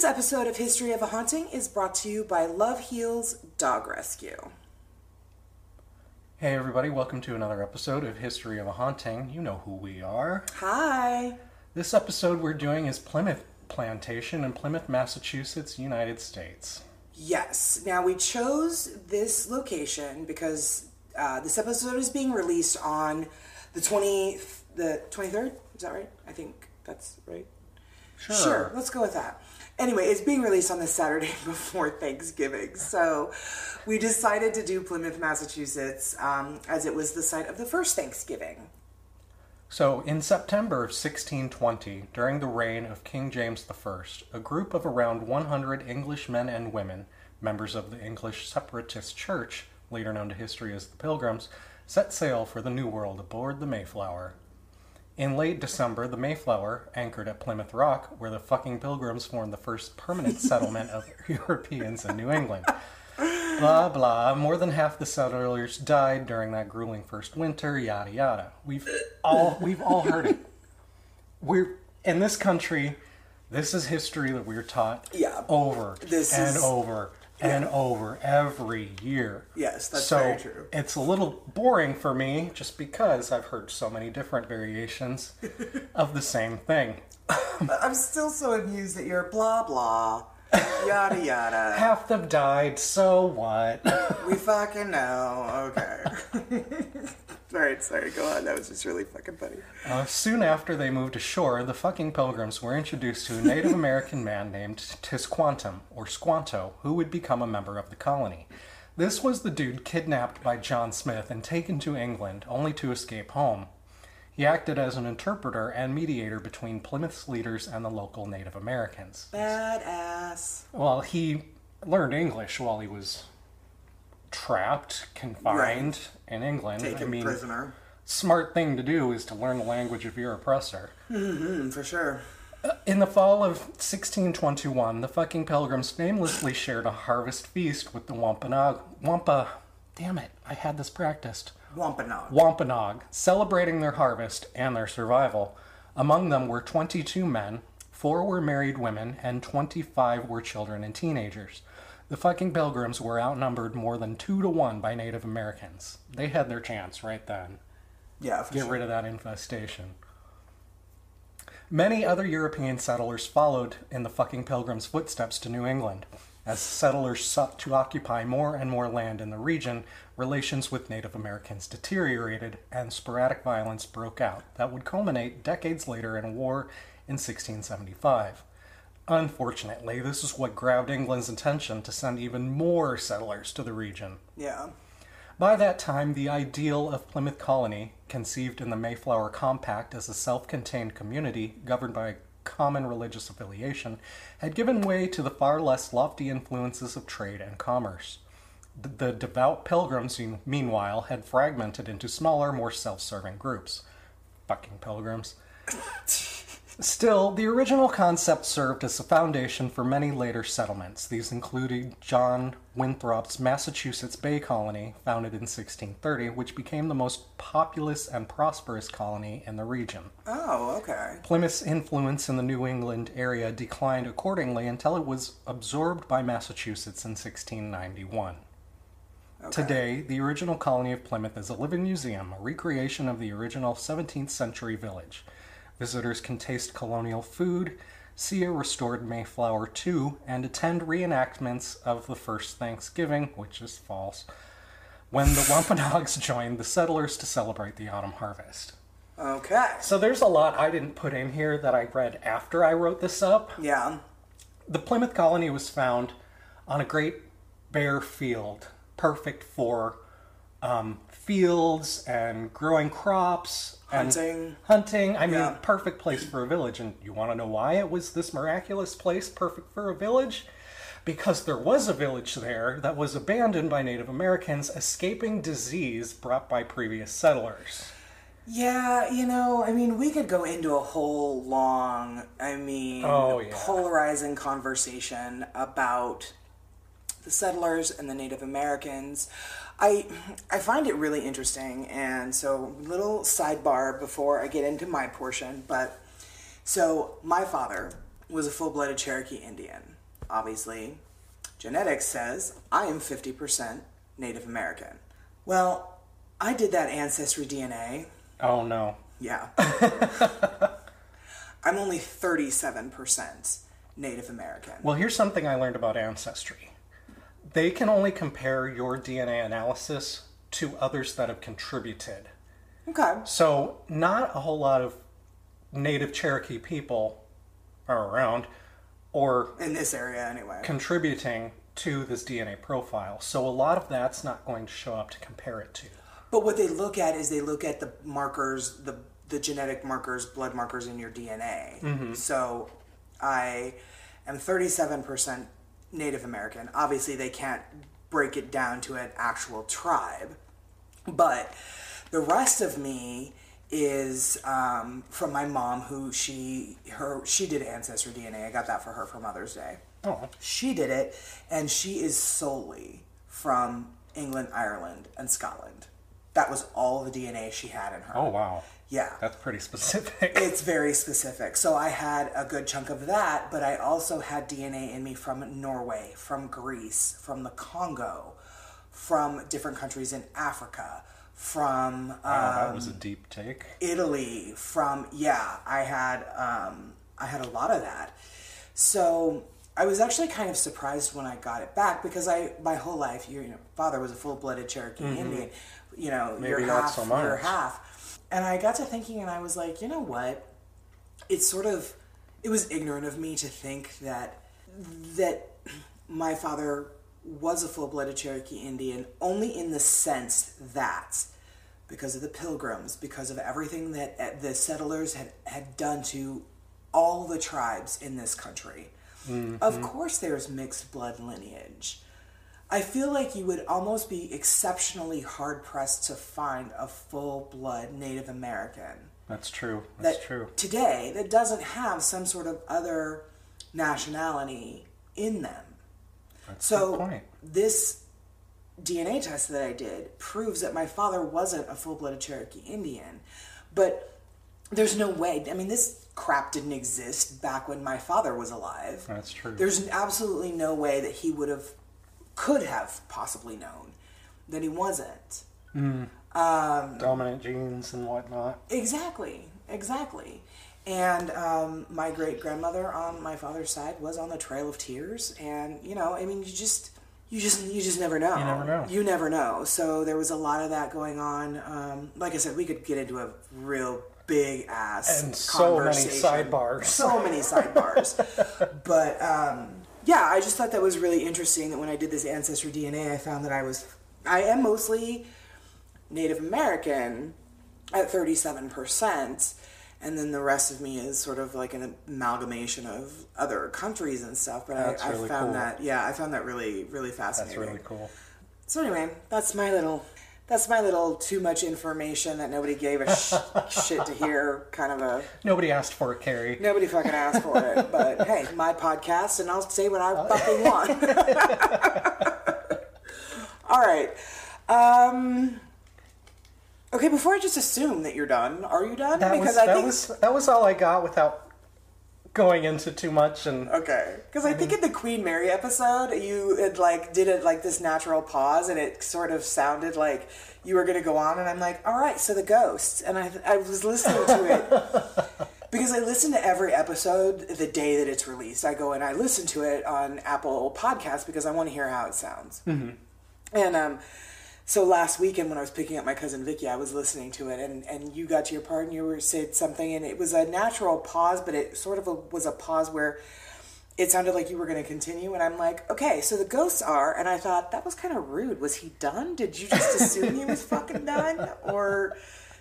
This episode of History of a Haunting is brought to you by Love Heals Dog Rescue. Hey, everybody, welcome to another episode of History of a Haunting. You know who we are. Hi. This episode we're doing is Plymouth Plantation in Plymouth, Massachusetts, United States. Yes. Now we chose this location because uh, this episode is being released on the twenty the twenty third. Is that right? I think that's right. Sure. let's go with that. Anyway, it's being released on the Saturday before Thanksgiving, so we decided to do Plymouth, Massachusetts, um, as it was the site of the first Thanksgiving. So, in September of 1620, during the reign of King James I, a group of around 100 English men and women, members of the English Separatist Church, later known to history as the Pilgrims, set sail for the New World aboard the Mayflower. In late December, the Mayflower anchored at Plymouth Rock, where the fucking Pilgrims formed the first permanent settlement of Europeans in New England. Blah blah. More than half the settlers died during that grueling first winter. Yada yada. We've all we've all heard it. We're in this country. This is history that we're taught Yeah. over This and is- over and over every year. Yes, that's so very true. It's a little boring for me just because I've heard so many different variations of the same thing. I'm still so amused that you're blah blah, yada yada. Half them died, so what? we fucking know. Okay. Alright, sorry, go on. That was just really fucking funny. Uh, soon after they moved ashore, the fucking pilgrims were introduced to a Native American man named Tisquantum, or Squanto, who would become a member of the colony. This was the dude kidnapped by John Smith and taken to England, only to escape home. He acted as an interpreter and mediator between Plymouth's leaders and the local Native Americans. Badass. Well, he learned English while he was trapped, confined in England. Taken I mean, prisoner. smart thing to do is to learn the language of your oppressor. Mm, for sure. In the fall of 1621, the fucking pilgrims famously shared a harvest feast with the Wampanoag. Wampa. Damn it, I had this practiced. Wampanoag. Wampanoag, celebrating their harvest and their survival. Among them were 22 men, 4 were married women, and 25 were children and teenagers. The fucking pilgrims were outnumbered more than 2 to 1 by Native Americans. They had their chance right then. Yeah, for Get sure. rid of that infestation. Many other European settlers followed in the fucking pilgrims' footsteps to New England. As settlers sought to occupy more and more land in the region, relations with Native Americans deteriorated and sporadic violence broke out that would culminate decades later in a war in 1675. Unfortunately, this is what grabbed England's attention to send even more settlers to the region. Yeah. By that time, the ideal of Plymouth Colony, conceived in the Mayflower Compact as a self contained community governed by a common religious affiliation, had given way to the far less lofty influences of trade and commerce. The, the devout pilgrims, meanwhile, had fragmented into smaller, more self serving groups. Fucking pilgrims. Still, the original concept served as a foundation for many later settlements. These included John Winthrop's Massachusetts Bay Colony, founded in 1630, which became the most populous and prosperous colony in the region. Oh, okay. Plymouth's influence in the New England area declined accordingly until it was absorbed by Massachusetts in 1691. Okay. Today, the original colony of Plymouth is a living museum, a recreation of the original 17th century village. Visitors can taste colonial food, see a restored Mayflower too, and attend reenactments of the first Thanksgiving, which is false, when the Wampanoags joined the settlers to celebrate the autumn harvest. Okay. So there's a lot I didn't put in here that I read after I wrote this up. Yeah. The Plymouth colony was found on a great bare field, perfect for um, fields and growing crops and Hunting. hunting. I mean, Yeah. perfect place for a village. And you want to know why it was this miraculous place, perfect for a village? Because there was a village there that was abandoned by Native Americans, escaping disease brought by previous settlers. Yeah, you know, I mean, we could go into a whole long, I mean, Oh, yeah. polarizing conversation about the settlers and the Native Americans. I I find it really interesting, and so little sidebar before I get into my portion, but so my father was a full blooded Cherokee Indian. Obviously, genetics says I am 50% Native American. Well, I did that Ancestry DNA. Oh no. Yeah. I'm only 37% Native American. Well, here's something I learned about Ancestry. They can only compare your DNA analysis to others that have contributed. Okay. So, not a whole lot of native Cherokee people are around or In this area, anyway. contributing to this DNA profile. So, a lot of that's not going to show up to compare it to. But what they look at is they look at the markers, the the genetic markers, blood markers in your DNA. Mm-hmm. So I am 37% Native American. Obviously, they can't break it down to an actual tribe, but the rest of me is um, from my mom, who she her she did ancestry DNA. I got that for her for Mother's Day. Oh, She did it, and she is solely from England, Ireland, and Scotland. That was all the DNA she had in her. oh wow. Yeah. That's pretty specific. It's very specific. So I had a good chunk of that, but I also had DNA in me from Norway, from Greece, from the Congo, from different countries in Africa, from Wow, uh, that was a deep take. Italy, from yeah, I had um, I had a lot of that. So I was actually kind of surprised when I got it back because I my whole life, your you know, father was a full blooded Cherokee Indian. You know, Maybe you're not half, so you're half. And I got to thinking, and I was like, you know what? It's sort of it was ignorant of me to think that that my father was a full-blooded Cherokee Indian only in the sense that because of the pilgrims, because of everything that uh, the settlers had, had done to all the tribes in this country. Of course, there's mixed blood lineage. I feel like you would almost be exceptionally hard pressed to find a full blood Native American That's true. That's that true. today that doesn't have some sort of other nationality in them. That's a So good point. this DNA test that I did proves that my father wasn't a full-blooded Cherokee Indian, but there's no way. I mean, this crap didn't exist back when my father was alive. That's true. There's absolutely no way that he would have, could have possibly known that he wasn't. Dominant genes and whatnot. Exactly, exactly. And um, my great grandmother on my father's side was on the Trail of Tears, and you know, I mean, you just, you just, you just never know. You never know. You never know. So there was a lot of that going on. Um, like I said, we could get into a real big ass And so many sidebars. So many sidebars. but um, yeah, I just thought that was really interesting that when I did this ancestry DNA, I found that I was, I am mostly Native American at 37%, and then the rest of me is sort of like an amalgamation of other countries and stuff. But I, I really found cool. that, yeah, I found that really, really fascinating. That's really cool. So anyway, that's my little, that's my little too much information that nobody gave a sh- shit to hear. Kind of a Nobody asked for it, Carrie. nobody fucking asked for it. But hey, my podcast, and I'll say what I fucking want. All right. Um, okay, before I just assume that you're done, are you done? That was that was that was all I got without going into too much and Okay, because I think in the Queen Mary episode, you had like did it like this natural pause, and it sort of sounded like you were going to go on, and I'm like, all right, so the ghosts, and I I was listening to it because I listen to every episode the day that it's released. I go and I listen to it on Apple Podcasts because I want to hear how it sounds, and um. So last weekend when I was picking up my cousin Vicky, I was listening to it, and, and you got to your part and you were said something, and it was a natural pause, but it sort of a, was a pause where it sounded like you were going to continue, and I'm like, okay, so the ghosts are, and I thought that was kind of rude. Was he done? Did you just assume he was fucking done, or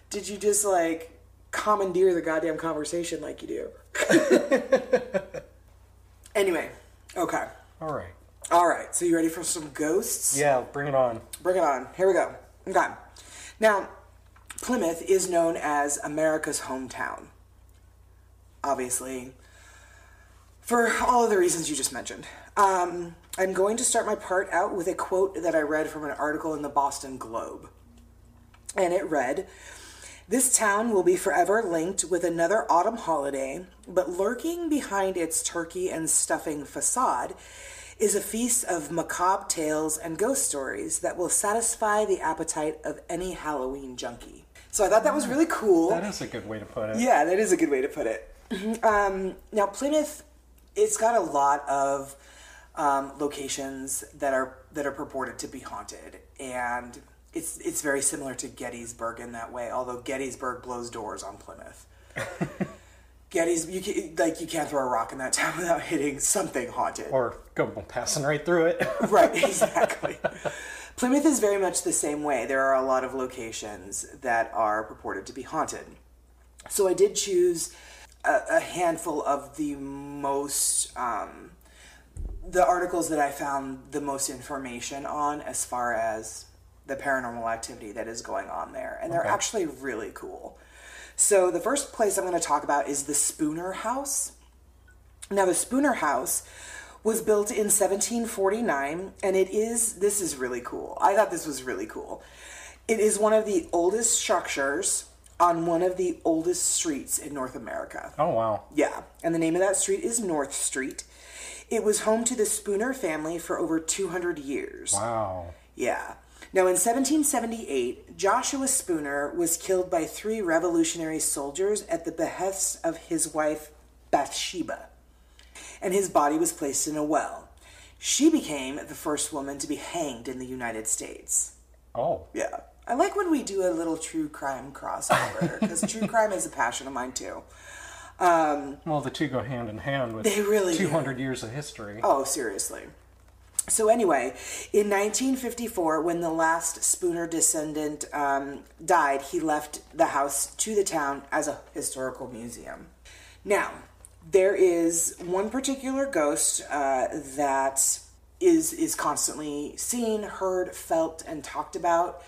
did you just like commandeer the goddamn conversation like you do? anyway, okay, all right. All right. So you ready for some ghosts? Yeah, bring it on. Bring it on. Here we go. Okay. Now, Plymouth is known as America's hometown. Obviously, for all of the reasons you just mentioned. Um, I'm going to start my part out with a quote that I read from an article in the Boston Globe. And it read This town will be forever linked with another autumn holiday, but lurking behind its turkey and stuffing facade is a feast of macabre tales and ghost stories that will satisfy the appetite of any Halloween junkie. So I thought that was really cool. That is a good way to put it. Yeah, that is a good way to put it. um, now, Plymouth, it's got a lot of um, locations that are that are purported to be haunted, and it's it's very similar to Gettysburg in that way. Although Gettysburg blows doors on Plymouth. Gettys, you can, like you can't throw a rock in that town without hitting something haunted. Or go passing right through it. right, exactly. Plymouth is very much the same way. There are a lot of locations that are purported to be haunted. So I did choose a, a handful of the most, um, the articles that I found the most information on as far as the paranormal activity that is going on there. And they're Okay. actually really cool. So the first place I'm going to talk about is the Spooner House. Now, the Spooner House was built in 1749, and it is, this is really cool. I thought this was really cool. It is one of the oldest structures on one of the oldest streets in North America. Oh wow. Yeah, and the name of that street is North Street. It was home to the Spooner family for over 200 years. Wow. Yeah. Now, in 1778, Joshua Spooner was killed by three revolutionary soldiers at the behest of his wife Bathsheba, and his body was placed in a well. She became the first woman to be hanged in the United States. Oh. Yeah. I like when we do a little true crime crossover because true crime is a passion of mine too. Um, well, the two go hand in hand with They really do. 200 years of history. Oh, seriously. So anyway, in 1954, when the last Spooner descendant um, died, he left the house to the town as a historical museum. Now, there is one particular ghost uh, that is is constantly seen, heard, felt, and talked about.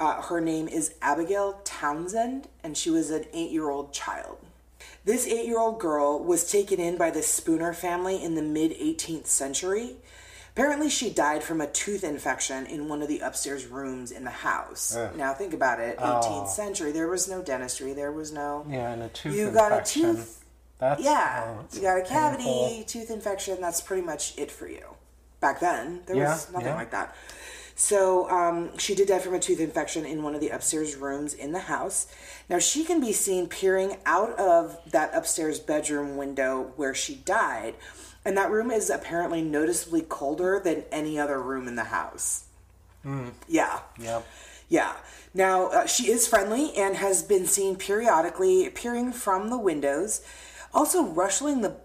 Uh, her name is Abigail Townsend, and she was an eight-year-old child. This eight year old girl was taken in by the Spooner family in the mid 18th century. Apparently, she died from a tooth infection in one of the upstairs rooms in the house. Ugh. Now, think about it 18th Oh. century, there was no dentistry, there was no. Yeah, and a tooth You got a tooth. That's Yeah, oh, you got a cavity, painful. tooth infection, that's pretty much it for you. Back then, there Yeah, was nothing yeah. like that. So um, she did die from a tooth infection in one of the upstairs rooms in the house. Now she can be seen peering out of that upstairs bedroom window where she died, and that room is apparently noticeably colder than any other room in the house. Yeah. Yep. Yeah. Now, uh, she is friendly and has been seen periodically peering from the windows, also rustling the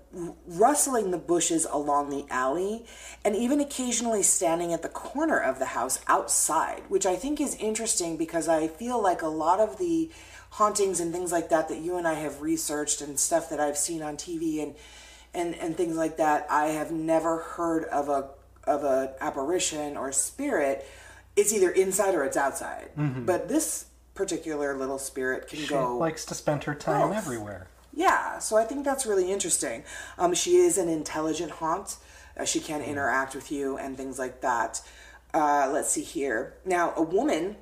rustling the bushes along the alley, and even occasionally standing at the corner of the house outside, which I think is interesting because I feel like a lot of the hauntings and things like that that you and I have researched and stuff that I've seen on TV and and and things like that, I have never heard of a of a apparition or spirit it's either inside or it's outside. Mm-hmm. But this particular little spirit can She go. likes to spend her time both. everywhere. Yeah, so I think that's really interesting. Um, she is an intelligent haunt. Uh, she can interact with you and things like that. Uh, let's see here. Now, a woman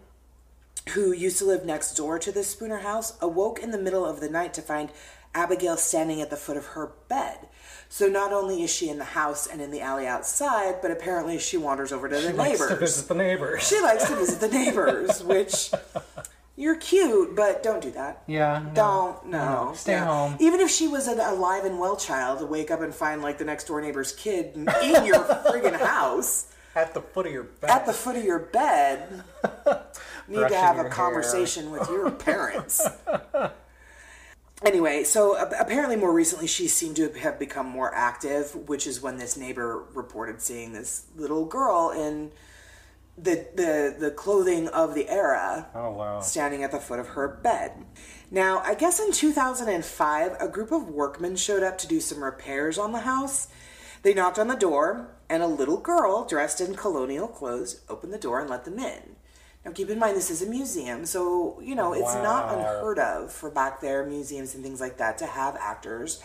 who used to live next door to the Spooner house awoke in the middle of the night to find Abigail standing at the foot of her bed. So not only is she in the house and in the alley outside, but apparently she wanders over to the She neighbors. likes to visit the neighbors. She likes to visit the neighbors, which you're cute, but don't do that. Yeah. no. Don't no. No, stay Yeah. home. Even if she was an alive and well child to wake up and find like the next door neighbor's kid in your friggin' house At the foot of your bed. at the foot of your bed, need to have a hair. conversation with your parents. Anyway, so apparently more recently she seemed to have become more active, which is when this neighbor reported seeing this little girl in the the the clothing of the era Oh wow. standing at the foot of her bed. Now, I guess in 2005, a group of workmen showed up to do some repairs on the house. They knocked on the door, and a little girl dressed in colonial clothes opened the door and let them in. Now, keep in mind, this is a museum, so, you know, it's not unheard of for back there, museums and things like that, to have actors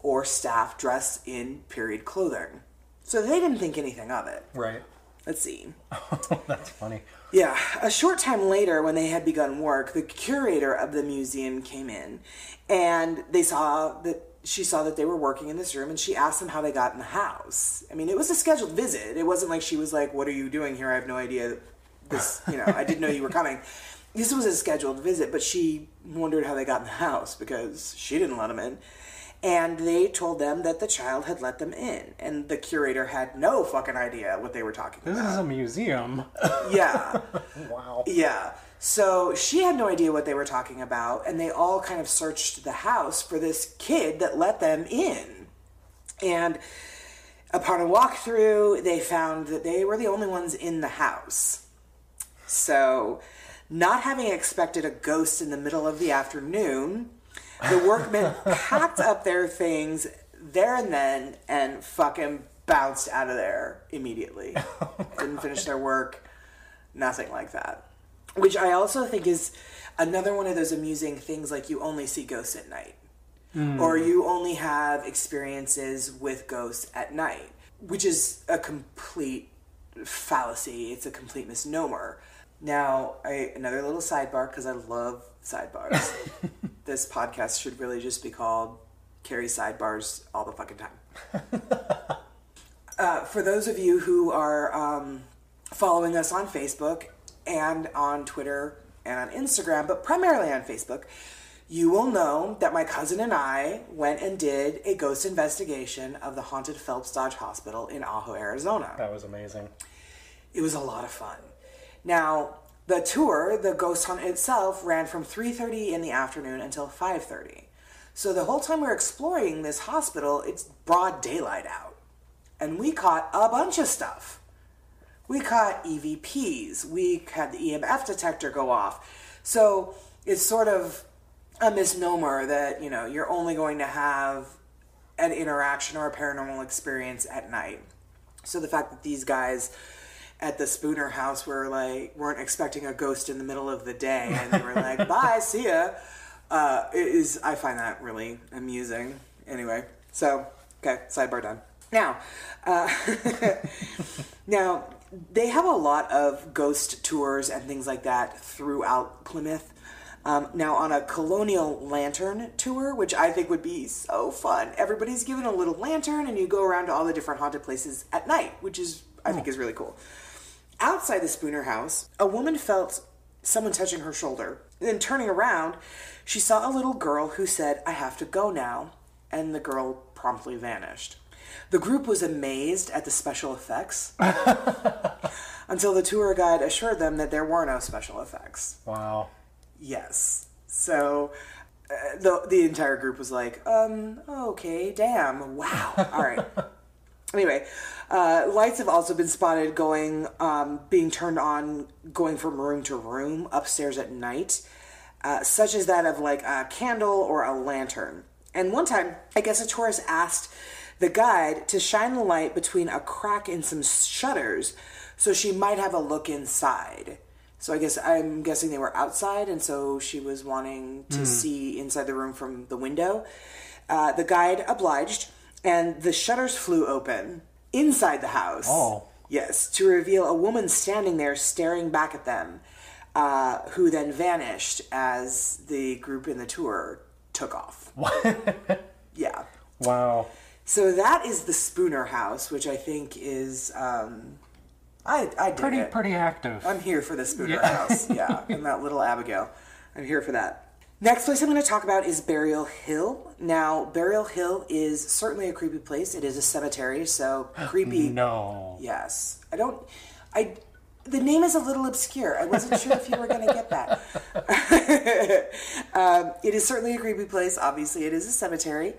or staff dressed in period clothing. So they didn't think anything of it. Right. Let's see. That's funny. Yeah, a short time later, when they had begun work, the curator of the museum came in, and they saw that she saw that they were working in this room, and she asked them how they got in the house. I mean, it was a scheduled visit. It wasn't like she was like, "What are you doing here? I have no idea. This, you know, I didn't know you were coming." This was a scheduled visit, but she wondered how they got in the house because she didn't let them in. And they told them that the child had let them in, and the curator had no fucking idea what they were talking This about. This is a museum. Yeah. wow. Yeah. So she had no idea what they were talking about, and they all kind of searched the house for this kid that let them in. And upon a walkthrough, they found that they were the only ones in the house. So, not having expected a ghost in the middle of the afternoon, the workmen packed up their things there and then and fucking bounced out of there immediately. Didn't finish their work, nothing like that. Which I also think is another one of those amusing things like you only see ghosts at night. Hmm. Or you only have experiences with ghosts at night, which is a complete fallacy. It's a complete misnomer. Now, I, another little sidebar because I love sidebars. this podcast should really just be called Carrie Sidebars all the fucking time. uh, for those of you who are um, following us on Facebook and on Twitter and on Instagram, but primarily on Facebook, you will know that my cousin and I went and did a ghost investigation of the haunted Phelps Dodge Hospital in Ajo, Arizona. That was amazing. It was a lot of fun. Now, the tour, the ghost hunt itself, ran from 3:30 in the afternoon until 5:30. So the whole time we're exploring this hospital, it's broad daylight out. And we caught a bunch of stuff. We caught EVPs. We had the EMF detector go off. So it's sort of a misnomer that, you know, you're only going to have an interaction or a paranormal experience at night. So the fact that these guys at the Spooner house were like weren't expecting a ghost in the middle of the day and they were like, "Bye, see ya," uh, is I find that really amusing. Anyway, so okay, sidebar done. Now, uh, now they have a lot of ghost tours and things like that throughout Plymouth. Um, now, on a colonial lantern tour, which I think would be so fun, everybody's given a little lantern and you go around to all the different haunted places at night, which is, I think, is really cool. Outside the Spooner house, a woman felt someone touching her shoulder. Then, turning around, she saw a little girl who said, I have to go now, and the girl promptly vanished. The group was amazed at the special effects until the tour guide assured them that there were no special effects. Wow. Yes. So uh, the the entire group was like, um, okay, damn, wow, all right. anyway, uh, lights have also been spotted going, um, being turned on, going from room to room upstairs at night, uh, such as that of like a candle or a lantern. And one time, I guess a tourist asked the guide to shine the light between a crack in some shutters so she might have a look inside. So I guess I'm guessing they were outside, and so she was wanting to see inside the room from the window. Uh, the guide obliged, and the shutters flew open inside the house. Oh. Yes, to reveal a woman standing there staring back at them, uh, who then vanished as the group in the tour took off. yeah. Wow. So that is the Spooner House, which I think is um, I I Pretty it. pretty active. I'm here for the Spooner Yeah. House. Yeah, and that little Abigail. I'm here for that. Next place I'm going to talk about is Burial Hill. Now, Burial Hill is certainly a creepy place. It is a cemetery, so creepy. no. Yes. I don't. I. The name is a little obscure. I wasn't sure if you were going to get that. um, it is certainly a creepy place. Obviously, it is a cemetery.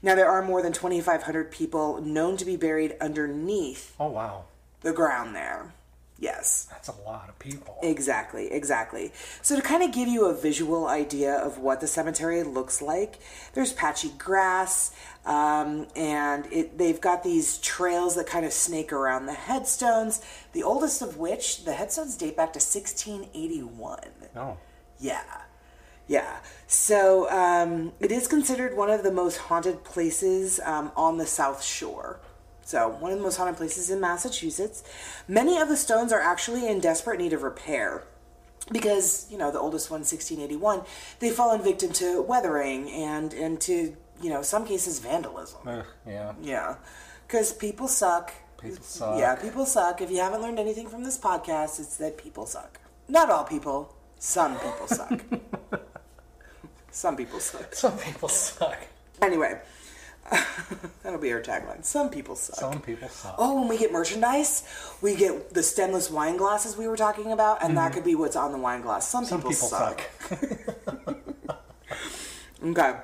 Now, there are more than 2,500 people known to be buried underneath Oh wow. the ground there. Yes. That's a lot of people. Exactly, exactly. So to kind of give you a visual idea of what the cemetery looks like, there's patchy grass, um, and it, they've got these trails that kind of snake around the headstones. The oldest of which, the headstones date back to 1681. Oh. Yeah. Yeah. So um, it is considered one of the most haunted places um, on the South Shore. So, one of the most haunted places in Massachusetts. Many of the stones are actually in desperate need of repair because, you know, the oldest one, 1681, they've fallen victim to weathering and, and to, you know, some cases vandalism. Ugh, yeah. Yeah. Because people suck. People suck. Yeah, people suck. If you haven't learned anything from this podcast, it's that people suck. Not all people. Some people suck. some people suck. Some people suck. Anyway, that'll be our tagline. Some people suck. Some people suck. Oh, when we get merchandise, we get the stemless wine glasses we were talking about, and that mm-hmm. could be what's on the wine glass. Some, Some people, people suck. suck. Okay.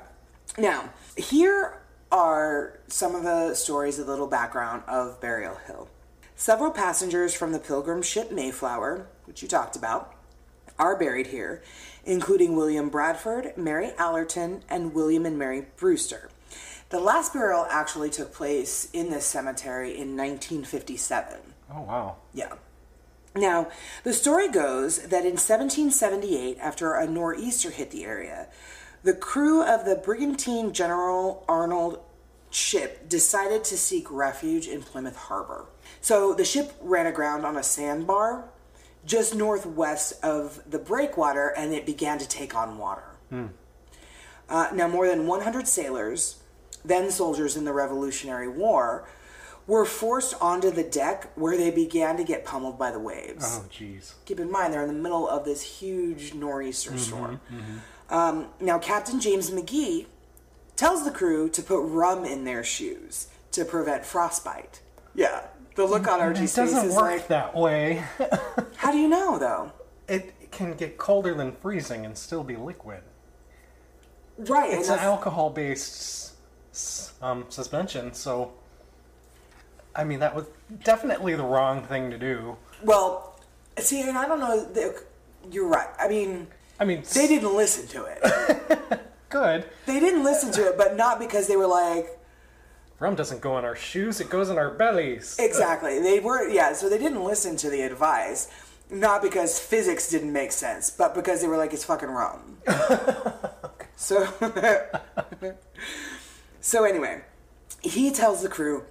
Now, here are some of the stories, a little background of Burial Hill. Several passengers from the pilgrim ship Mayflower, which you talked about, are buried here, including William Bradford, Mary Allerton, and William and Mary Brewster. The last burial actually took place in this cemetery in 1957. Oh wow. Yeah. Now, the story goes that in 1778, after a nor'easter hit the area, the crew of the brigantine General Arnold ship decided to seek refuge in Plymouth Harbor. So the ship ran aground on a sandbar just northwest of the breakwater and it began to take on water. Uh, now, more than 100 sailors, then soldiers in the Revolutionary War, were forced onto the deck where they began to get pummeled by the waves. Oh jeez. Keep in mind, they're in the middle of this huge nor'easter storm. Um, now, Captain James Magee tells the crew to put rum in their shoes to prevent frostbite. Yeah. The look on Archie's It face doesn't is work like, that way. how do you know, though? it can get colder than freezing and still be liquid. Right. It's an alcohol-based s- um, suspension, so I mean that was definitely the wrong thing to do. well, see, and I don't know. You're right. I mean, I mean, they didn't listen to it. good. they didn't listen to it, but not because they were like, Rum doesn't go in our shoes; it goes in our bellies. Exactly. They were yeah, so they didn't listen to the advice. Not because physics didn't make sense, but because they were like, it's fucking rum. so So anyway, he tells the crew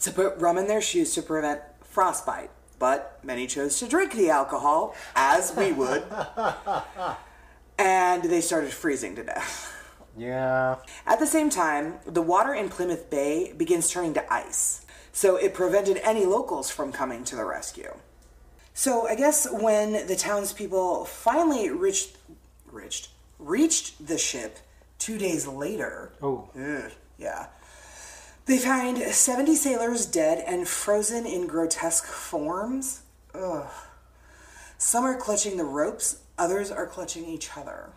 to put rum in their shoes to prevent frostbite. But many chose to drink the alcohol, as we would. and they started freezing to death. Yeah. At the same time, the water in Plymouth Bay begins turning to ice, so it prevented any locals from coming to the rescue. So I guess when the townspeople finally reached, reached, reached the ship two days later, Oh. ugh, yeah, they find 70 sailors dead and frozen in grotesque forms. Ugh. Some are clutching the ropes, others are clutching each other.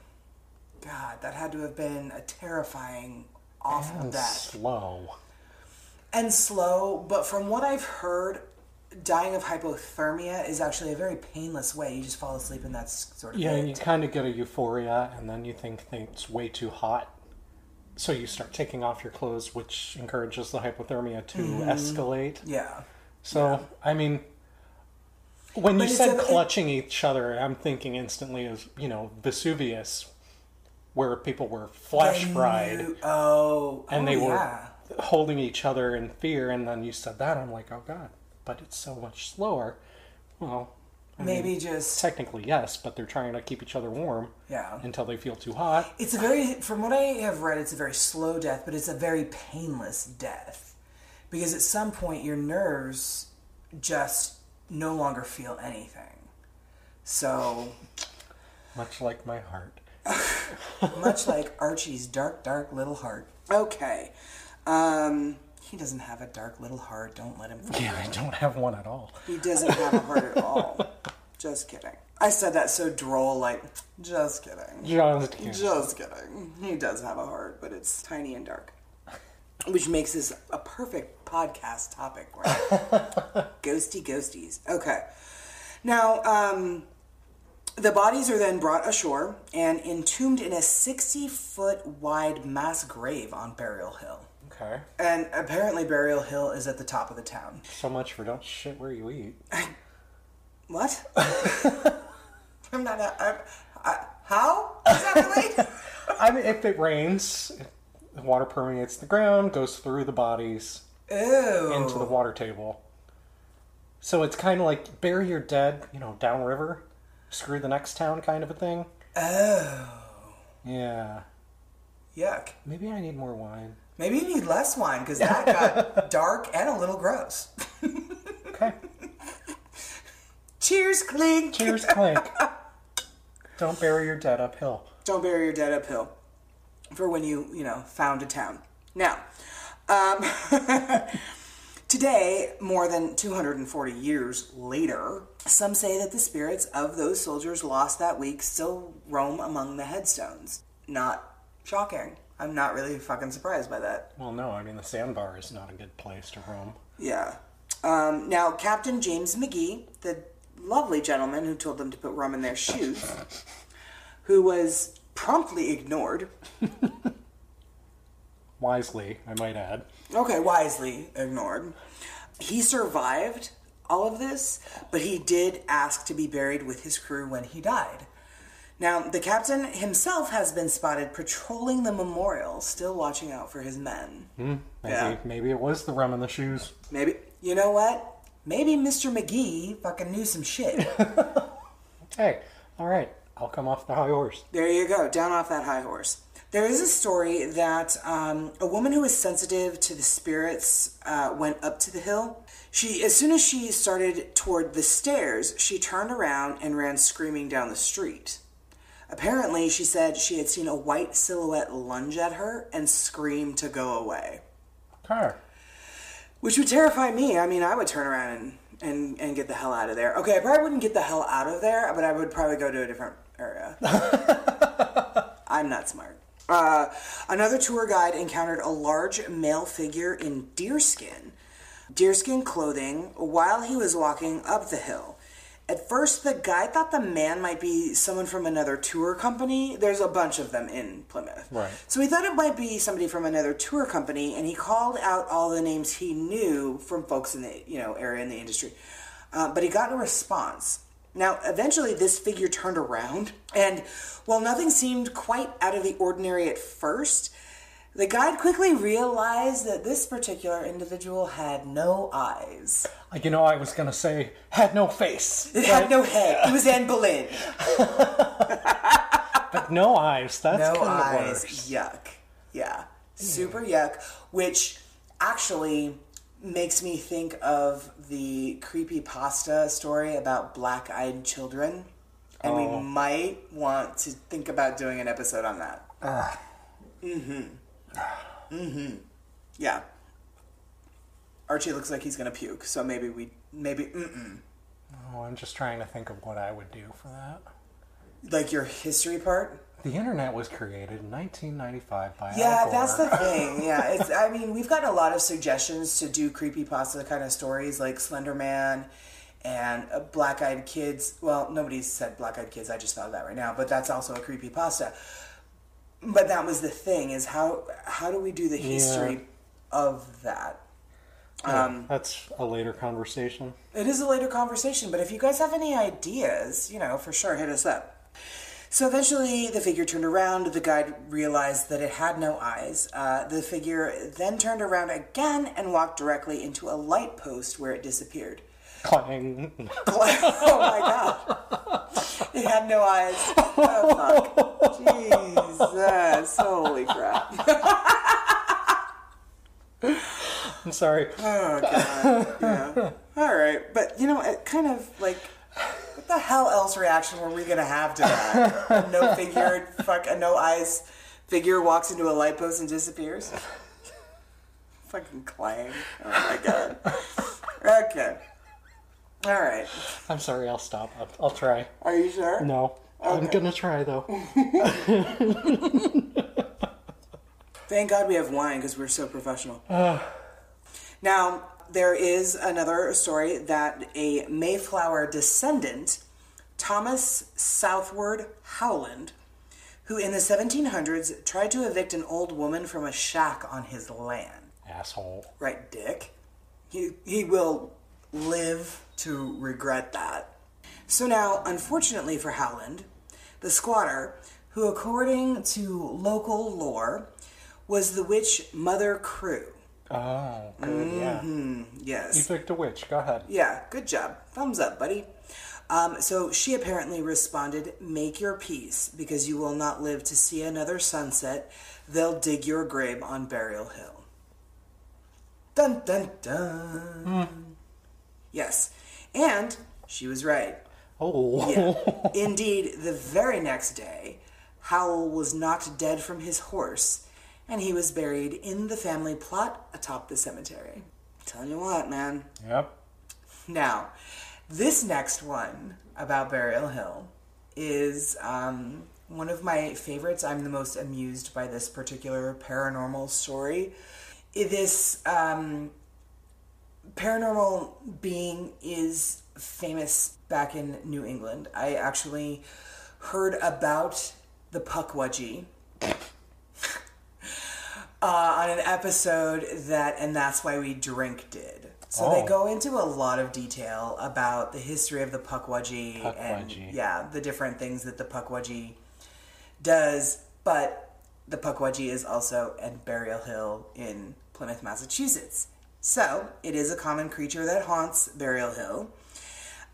God, that had to have been a terrifying, awful And death. slow. And slow, but from what I've heard, dying of hypothermia is actually a very painless way. You just fall asleep and that's sort of Yeah, it. you kind of get a euphoria, and then you think it's way too hot. So you start taking off your clothes, which encourages the hypothermia to Mm-hmm. escalate. Yeah. So, I mean, when But you said a- it- clutching each other, I'm thinking instantly of, you know, Vesuvius, where people were flash fried Oh, and oh, they were holding each other in fear. And then you said that, I'm like, oh god, but it's so much slower. Well, I mean, Maybe just technically yes, but they're trying to keep each other warm yeah. until they feel too hot. It's a very, from what I have read, it's a very slow death, but it's a very painless death. Because at some point, your nerves just no longer feel anything. So, Much like my heart. much like Archie's dark, dark little heart. Okay. Um, he doesn't have a dark little heart. Don't let him. Yeah, I don't have one at all. He doesn't have a heart at all. Just kidding. I said that so droll, like, just kidding. Just kidding. Just kidding. He does have a heart, but it's tiny and dark. Which makes this a perfect podcast topic. Right? Ghosty ghosties. Okay. Now, um, the bodies are then brought ashore and entombed in a 60 foot wide mass grave on Burial Hill. Okay. And apparently, Burial Hill is at the top of the town. So much for don't shit where you eat. What? I'm not. I'm, I, how? Does that? I mean, if it rains, the water permeates the ground, goes through the bodies, Ew. into the water table. So it's kind of like bury your dead, you know, downriver, screw the next town kind of a thing. Oh. Yeah. Yuck. Maybe I need more wine. Maybe you need less wine because that got dark and a little gross. Cheers, clink. Cheers, clink. Don't bury your dead uphill. Don't bury your dead uphill for when you, you know, found a town. Now, um, today, more than 240 years later, some say that the spirits of those soldiers lost that week still roam among the headstones. Not shocking. I'm not really fucking surprised by that. Well, no, I mean, the sandbar is not a good place to roam. Yeah. Um, now, Captain James Magee, the lovely gentleman who told them to put rum in their shoes, who was promptly ignored. Wisely, I might add. Okay, wisely ignored. He survived all of this, but he did ask to be buried with his crew when he died. Now, the captain himself has been spotted patrolling the memorial, still watching out for his men. Hmm, maybe, Yeah. maybe it was the rum in the shoes. Maybe, you know what? Maybe Mr. Magee fucking knew some shit. Hey, all right, I'll come off the high horse. There you go, down off that high horse. There is a story that um, a woman who was sensitive to the spirits uh, went up to the hill. She, as soon as she started toward the stairs, she turned around and ran screaming down the street. Apparently, she said she had seen a white silhouette lunge at her and scream to go away, Okay. Which would terrify me. I mean, I would turn around and, and, and get the hell out of there. Okay, I probably wouldn't get the hell out of there, but I would probably go to a different area. I'm not smart. Uh, another tour guide encountered a large male figure in deerskin, deerskin clothing, while he was walking up the hill. At first, the guy thought the man might be someone from another tour company. There's a bunch of them in Plymouth. Right. So he thought it might be somebody from another tour company, and he called out all the names he knew from folks in the you know area in the industry. Uh, but he got no response. Now, eventually, this figure turned around, and while nothing seemed quite out of the ordinary at first, the guide quickly realized that this particular individual had no eyes. Like, you know, I was gonna say had no face, It had no head. It was Anne Boleyn. but no eyes. That's no eyes. worse. Yuck. Yeah. Super yuck. Which actually makes me think of the creepy pasta story about black eyed children. And we Oh. might want to think about doing an episode on that. Mm-hmm. Mm-hmm. Yeah. Archie looks like he's gonna puke, so maybe we maybe mm-mm. Oh, I'm just trying to think of what I would do for that. like your history part. The internet was created in 1995 by Yeah, Al that's the thing. Yeah, it's. I mean, we've gotten a lot of suggestions to do creepy pasta kind of stories like Slender Man and uh, Black Eyed Kids. Well, nobody said Black Eyed Kids. I just thought of that right now, but that's also a creepypasta. But that was the thing: is how how do we do the history of that? Yeah, Um, that's a later conversation. It is a later conversation, but if you guys have any ideas, you know, for sure, hit us up. So eventually, the figure turned around. The guide realized that it had no eyes. Uh, the figure then turned around again and walked directly into a light post where it disappeared. Clang. oh my god! He had no eyes. Oh fuck! Jesus! Holy crap! I'm sorry. Oh god! Yeah. All right, but you know, it kind of like. What the hell else reaction were we gonna have to that? A no figure, fuck, a no eyes figure walks into a light post and disappears. Fucking clang! Oh my god. Okay. All right. I'm sorry. I'll stop. I'll, I'll try. Are you sure? No, I'm gonna try though. Thank God we have wine because we're so professional. Ah. Now, there is another story that a Mayflower descendant, Thomas Southworth Howland, who in the 1700s tried to evict an old woman from a shack on his land. Asshole. Right, Dick? He, he will live to regret that. So now, unfortunately for Howland, the squatter, who according to local lore was the witch Mother Crewe, Oh, good. Yeah. Yes. You picked a witch. Go ahead. Yeah, good job. Thumbs up, buddy. Um, so she apparently responded, Make your peace, because you will not live to see another sunset. They'll dig your grave on Burial Hill. Dun dun dun. Yes. And she was right. Oh. Yeah. Indeed, the very next day, Howell was knocked dead from his horse, and he was buried in the family plot atop the cemetery. Telling you what, man. Yep. Now, this next one about Burial Hill is um, one of my favorites. I'm the most amused by this particular paranormal story. This um, paranormal being is famous back in New England. I actually heard about the Pukwudgie uh, on an episode that, and that's why we drink did. So they Oh. go into a lot of detail about the history of the Pukwudgie, and yeah, the different things that the Pukwudgie does. But the Pukwudgie is also at Burial Hill in Plymouth, Massachusetts. So it is a common creature that haunts Burial Hill.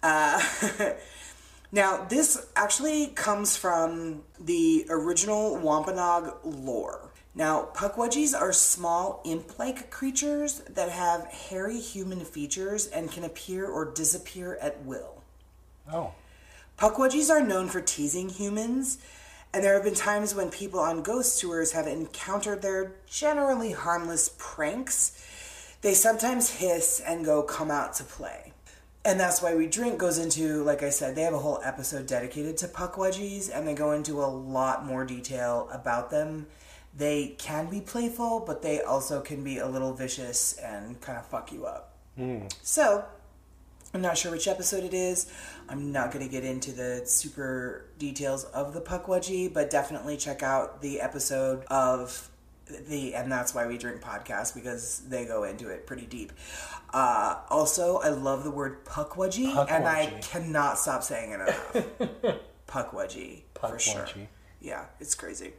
Uh, now, this actually comes from the original Wampanoag lore. Now, Pukwudgies are small imp like creatures that have hairy human features and can appear or disappear at will. Oh. Pukwudgies are known for teasing humans, and there have been times when people on ghost tours have encountered their generally harmless pranks. They sometimes hiss and go come out to play. And that's why we drink goes into, like I said, they have a whole episode dedicated to Pukwudgies, and they go into a lot more detail about them. They can be playful, but they also can be a little vicious and kind of fuck you up. Hmm. So, I'm not sure which episode it is. I'm not going to get into the super details of the Pukwudgie, but definitely check out the episode of the And That's Why We Drink podcasts because they go into it pretty deep. Uh, also, I love the word Pukwudgie, and I cannot stop saying it enough. Pukwudgie, for sure. Yeah, it's crazy.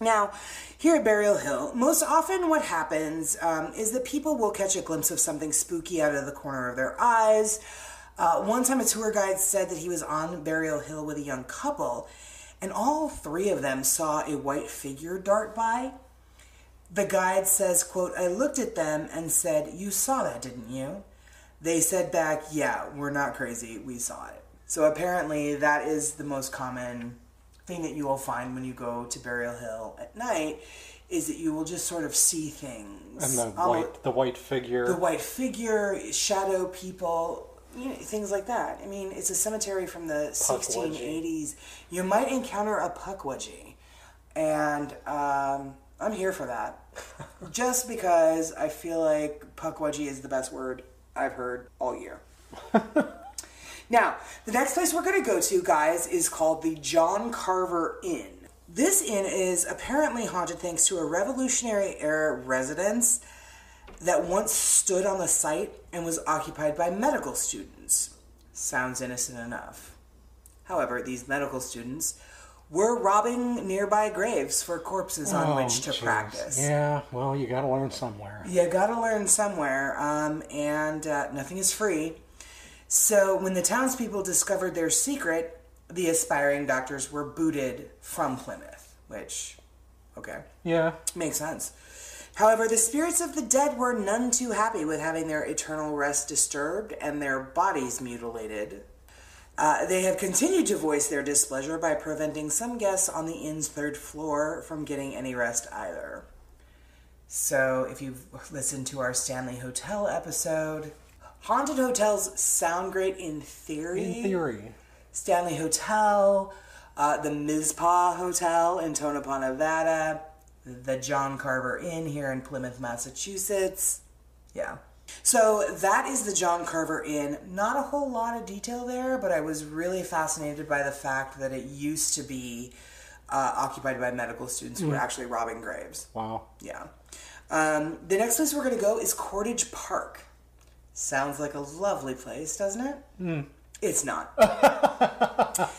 Now, here at Burial Hill, most often what happens um, is that people will catch a glimpse of something spooky out of the corner of their eyes. Uh, one time, a tour guide said that he was on Burial Hill with a young couple, and all three of them saw a white figure dart by. The guide says, quote, I looked at them and said, You saw that, didn't you? They said back, Yeah, we're not crazy. We saw it. So apparently, that is the most common thing that you will find when you go to Burial Hill at night is that you will just sort of see things. And the All- white, the white figure. the white figure, shadow people, you know, things like that. I mean, it's a cemetery from the 1680s. You might encounter a pukwudgie, and um, I'm here for that. Just because I feel like pukwudgie is the best word I've heard all year. Now, the next place we're going to go to, guys, is called the John Carver Inn. This inn is apparently haunted thanks to a Revolutionary era residence that once stood on the site and was occupied by medical students. Sounds innocent enough. However, these medical students were robbing nearby graves for corpses on Oh, which to jeez. practice. Yeah, well, you got to learn somewhere. You gotta learn somewhere, um, and uh, nothing is free. So when the townspeople discovered their secret, the aspiring doctors were booted from Plymouth, which, okay, Yeah. makes sense. However, the spirits of the dead were none too happy with having their eternal rest disturbed and their bodies mutilated. Uh, they have continued to voice their displeasure by preventing some guests on the inn's third floor from getting any rest either. So, if you've listened to our Stanley Hotel episode, haunted hotels sound great in theory. In theory. Stanley Hotel, uh, the Mizpah Hotel in Tonopah, Nevada, the John Carver Inn here in Plymouth, Massachusetts. Yeah. So that is the John Carver Inn. Not a whole lot of detail there, but I was really fascinated by the fact that it used to be uh, occupied by medical students who were actually robbing graves. Wow. Yeah. Um, the next place we're going to go is Cordage Park. Sounds like a lovely place, doesn't it? It's not.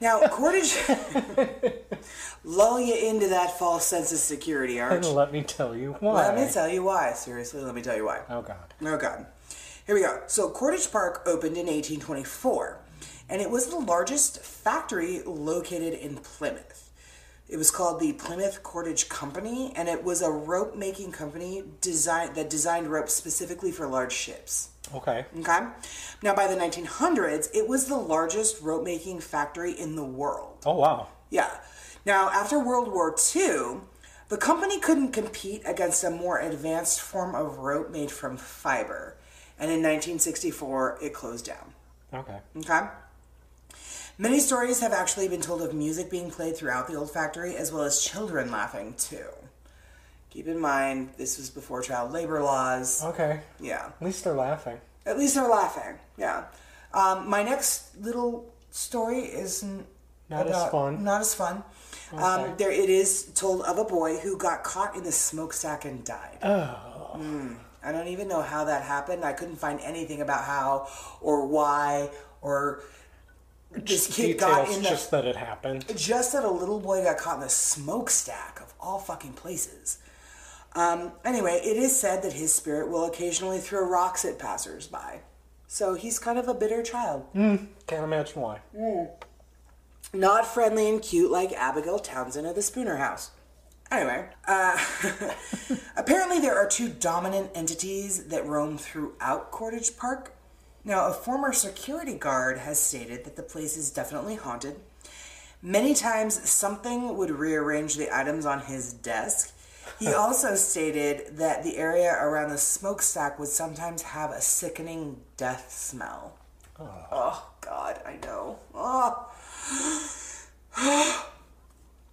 Now, Cordage lull you into that false sense of security, Arch. And Let me tell you why. Let me tell you why. Seriously, let me tell you why. Oh God. Oh God. Here we go. So Cordage Park opened in 1824, and it was the largest factory located in Plymouth. It was called the Plymouth Cordage Company, and it was a rope making company design that designed ropes specifically for large ships. Okay. Okay. Now, by the 1900s, it was the largest rope making factory in the world. Oh wow. Yeah. Now, after World War II, the company couldn't compete against a more advanced form of rope made from fiber. And in 1964, it closed down. Okay. Okay? Many stories have actually been told of music being played throughout the old factory, as well as children laughing, too. Keep in mind, this was before child labor laws. Okay. Yeah. At least they're laughing. At least they're laughing. Yeah. Um, my next little story is n- Not as fun. Not as fun. Okay. Um, there, it is told of a boy who got caught in the smokestack and died. Oh. Mm. I don't even know how that happened. I couldn't find anything about how or why or this kid got in the just that it happened. just that a little boy got caught in the smokestack of all fucking places. Um, anyway, it is said that his spirit will occasionally throw rocks at passersby. So he's kind of a bitter child. Can't imagine why. Not friendly and cute like Abigail Townsend of the Spooner House. Anyway, uh, apparently there are two dominant entities that roam throughout Cordage Park. Now, a former security guard has stated that the place is definitely haunted. Many times, something would rearrange the items on his desk. He also stated that the area around the smokestack would sometimes have a sickening death smell. Oh, God, I know. Oh.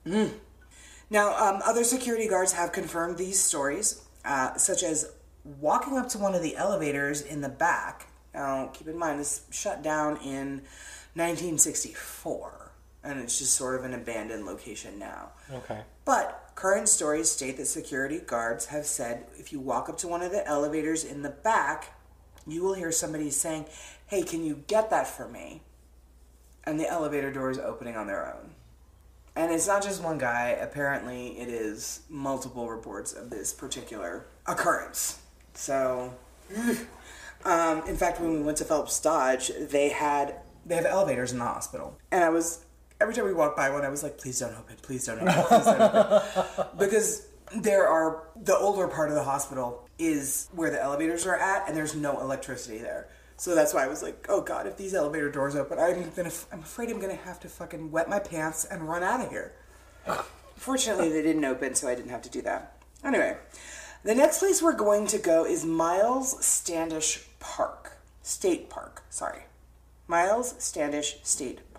Mm. Now, um, other security guards have confirmed these stories, uh, such as walking up to one of the elevators in the back. Now, keep in mind, this shut down in 1964, and it's just sort of an abandoned location now. Okay. But current stories state that security guards have said if you walk up to one of the elevators in the back, you will hear somebody saying, Hey, can you get that for me? And the elevator door is opening on their own. And it's not just one guy, apparently, it is multiple reports of this particular occurrence. So, um, in fact, when we went to Phelps Dodge, they had they have elevators in the hospital, and I was every time we walked by one, I was like, "Please don't open, please don't open, please don't open," because there are the older part of the hospital is where the elevators are at, and there's no electricity there. So that's why I was like, "Oh God, if these elevator doors open, I'm gonna, I'm afraid I'm gonna have to fucking wet my pants and run out of here." Fortunately, they didn't open, so I didn't have to do that. Anyway, the next place we're going to go is Miles Standish Park. State Park, sorry. Miles Standish State Park.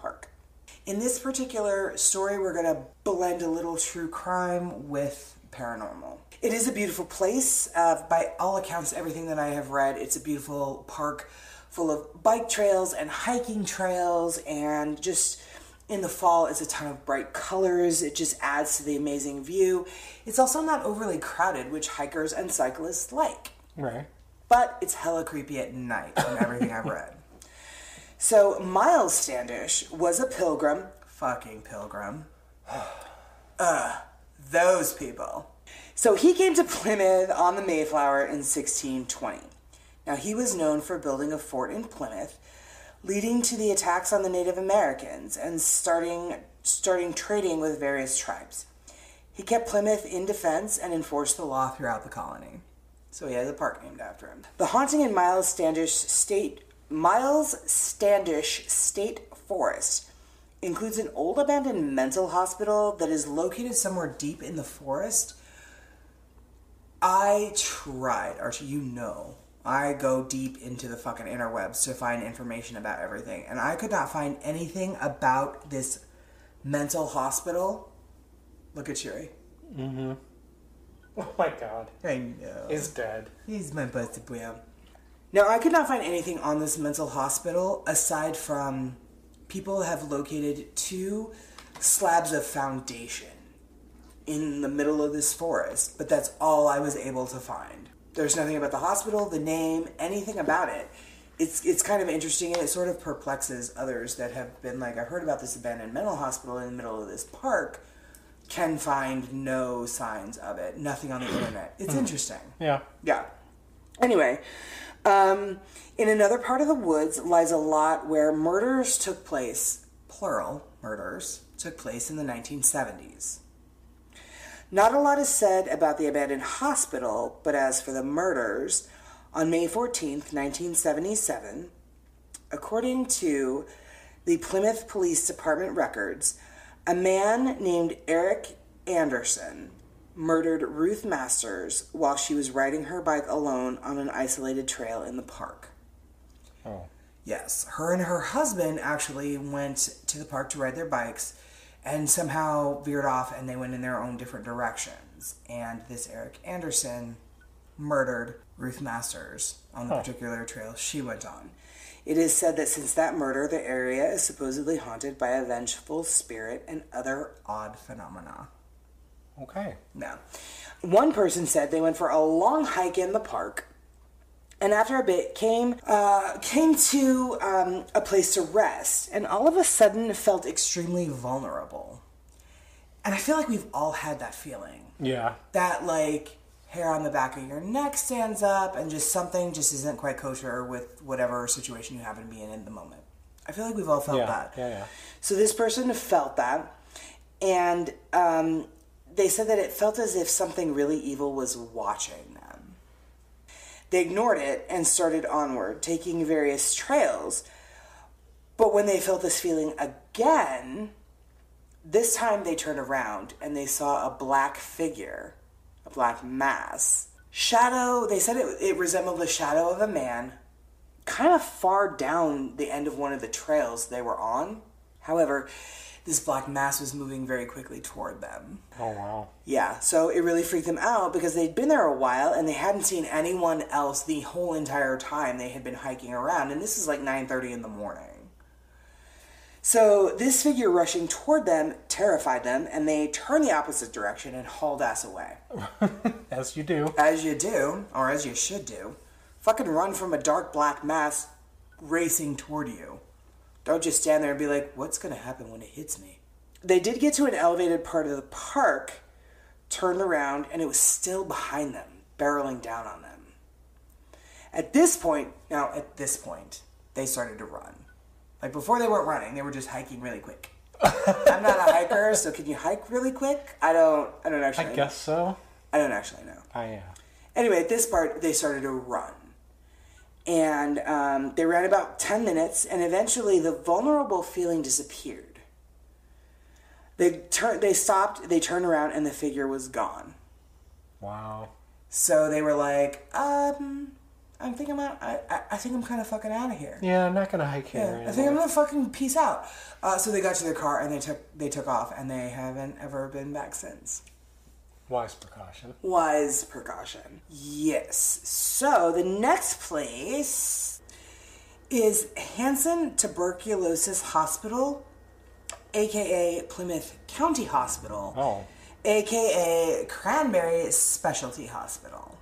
In this particular story, we're going to blend a little true crime with paranormal. It is a beautiful place. Uh, by all accounts, everything that I have read, it's a beautiful park full of bike trails and hiking trails and just in the fall, it's a ton of bright colors. It just adds to the amazing view. It's also not overly crowded, which hikers and cyclists like. Right. But it's hella creepy at night from everything I've read. So, Miles Standish was a pilgrim. Fucking pilgrim. Ugh, uh, those people. So, he came to Plymouth on the Mayflower in 1620. Now, he was known for building a fort in Plymouth leading to the attacks on the Native Americans and starting starting trading with various tribes. He kept Plymouth in defense and enforced the law throughout the colony. So he has a park named after him. The haunting in Miles Standish State Miles Standish State Forest includes an old abandoned mental hospital that is located somewhere deep in the forest. I tried, Archie, you know, I go deep into the fucking interwebs to find information about everything, and I could not find anything about this mental hospital. Look at Chewie. Mm-hmm. Oh my god. I know. He's dead. He's my busted boy. Now, I could not find anything on this mental hospital aside from people have located two slabs of foundation in the middle of this forest, but that's all I was able to find. There's nothing about the hospital, the name, anything about it. it's it's kind of interesting and it sort of perplexes others that have been like, I heard about this abandoned mental hospital in the middle of this park, can find no signs of it, nothing on the internet. It's hmm. interesting. Yeah. Yeah. Anyway, um, in another part of the woods lies a lot where murders took place, plural murders, took place in the 1970s. Not a lot is said about the abandoned hospital, but as for the murders, on May 14th, 1977, according to the Plymouth Police Department records, a man named Eric Anderson murdered Ruth Masters while she was riding her bike alone on an isolated trail in the park. Oh. Yes, her and her husband actually went to the park to ride their bikes and somehow veered off and they went in their own different directions. And this Eric Anderson murdered Ruth Masters on the Huh. particular trail she went on. It is said that since that murder, the area is supposedly haunted by a vengeful spirit and other odd phenomena. Okay. No. One person said they went for a long hike in the park, and after a bit came uh, came to um, a place to rest, and all of a sudden felt extremely vulnerable. And I feel like we've all had that feeling Yeah. that like hair on the back of your neck stands up, and just something just isn't quite kosher with whatever situation you happen to be in at the moment. I feel like we've all felt Yeah. that. Yeah. Yeah. So this person felt that, and um, they said that it felt as if something really evil was watching them. They ignored it and started onward, taking various trails. But when they felt this feeling again, this time they turned around and they saw a black figure, a black mass. Shadow, they said it, it resembled the shadow of a man, kind of far down the end of one of the trails they were on. However, this black mass was moving very quickly toward them. Oh wow. Yeah, so it really freaked them out because they'd been there a while and they hadn't seen anyone else the whole entire time they had been hiking around, and this is like 9:30 in the morning. So this figure rushing toward them terrified them, and they turned the opposite direction and hauled ass away. As you do. As you do, or as you should do, fucking run from a dark black mass racing toward you. Don't just stand there and be like, what's gonna happen when it hits me? They did get to an elevated part of the park, turned around, and it was still behind them, barreling down on them. At this point, now at this point, they started to run. Like before they weren't running, they were just hiking really quick. I'm not a hiker, so can you hike really quick? I don't I don't actually I guess so. I don't actually know. I am. Anyway, at this part, they started to run. And um, they ran about 10 minutes, and eventually the vulnerable feeling disappeared. They, turned they stopped, they turned around, and the figure was gone. Wow. So they were like, um, I think I'm out, I, I, I think I'm kind of fucking out of here. Yeah, I'm not gonna hike here. Yeah, anymore. I think I'm gonna fucking peace out. Uh, so they got to their car and they took they took off and they haven't ever been back since. Wise precaution. wise precaution. Yes. So the next place is Hanson Tuberculosis Hospital, aka Plymouth County Hospital, Oh. aka Cranberry Specialty Hospital.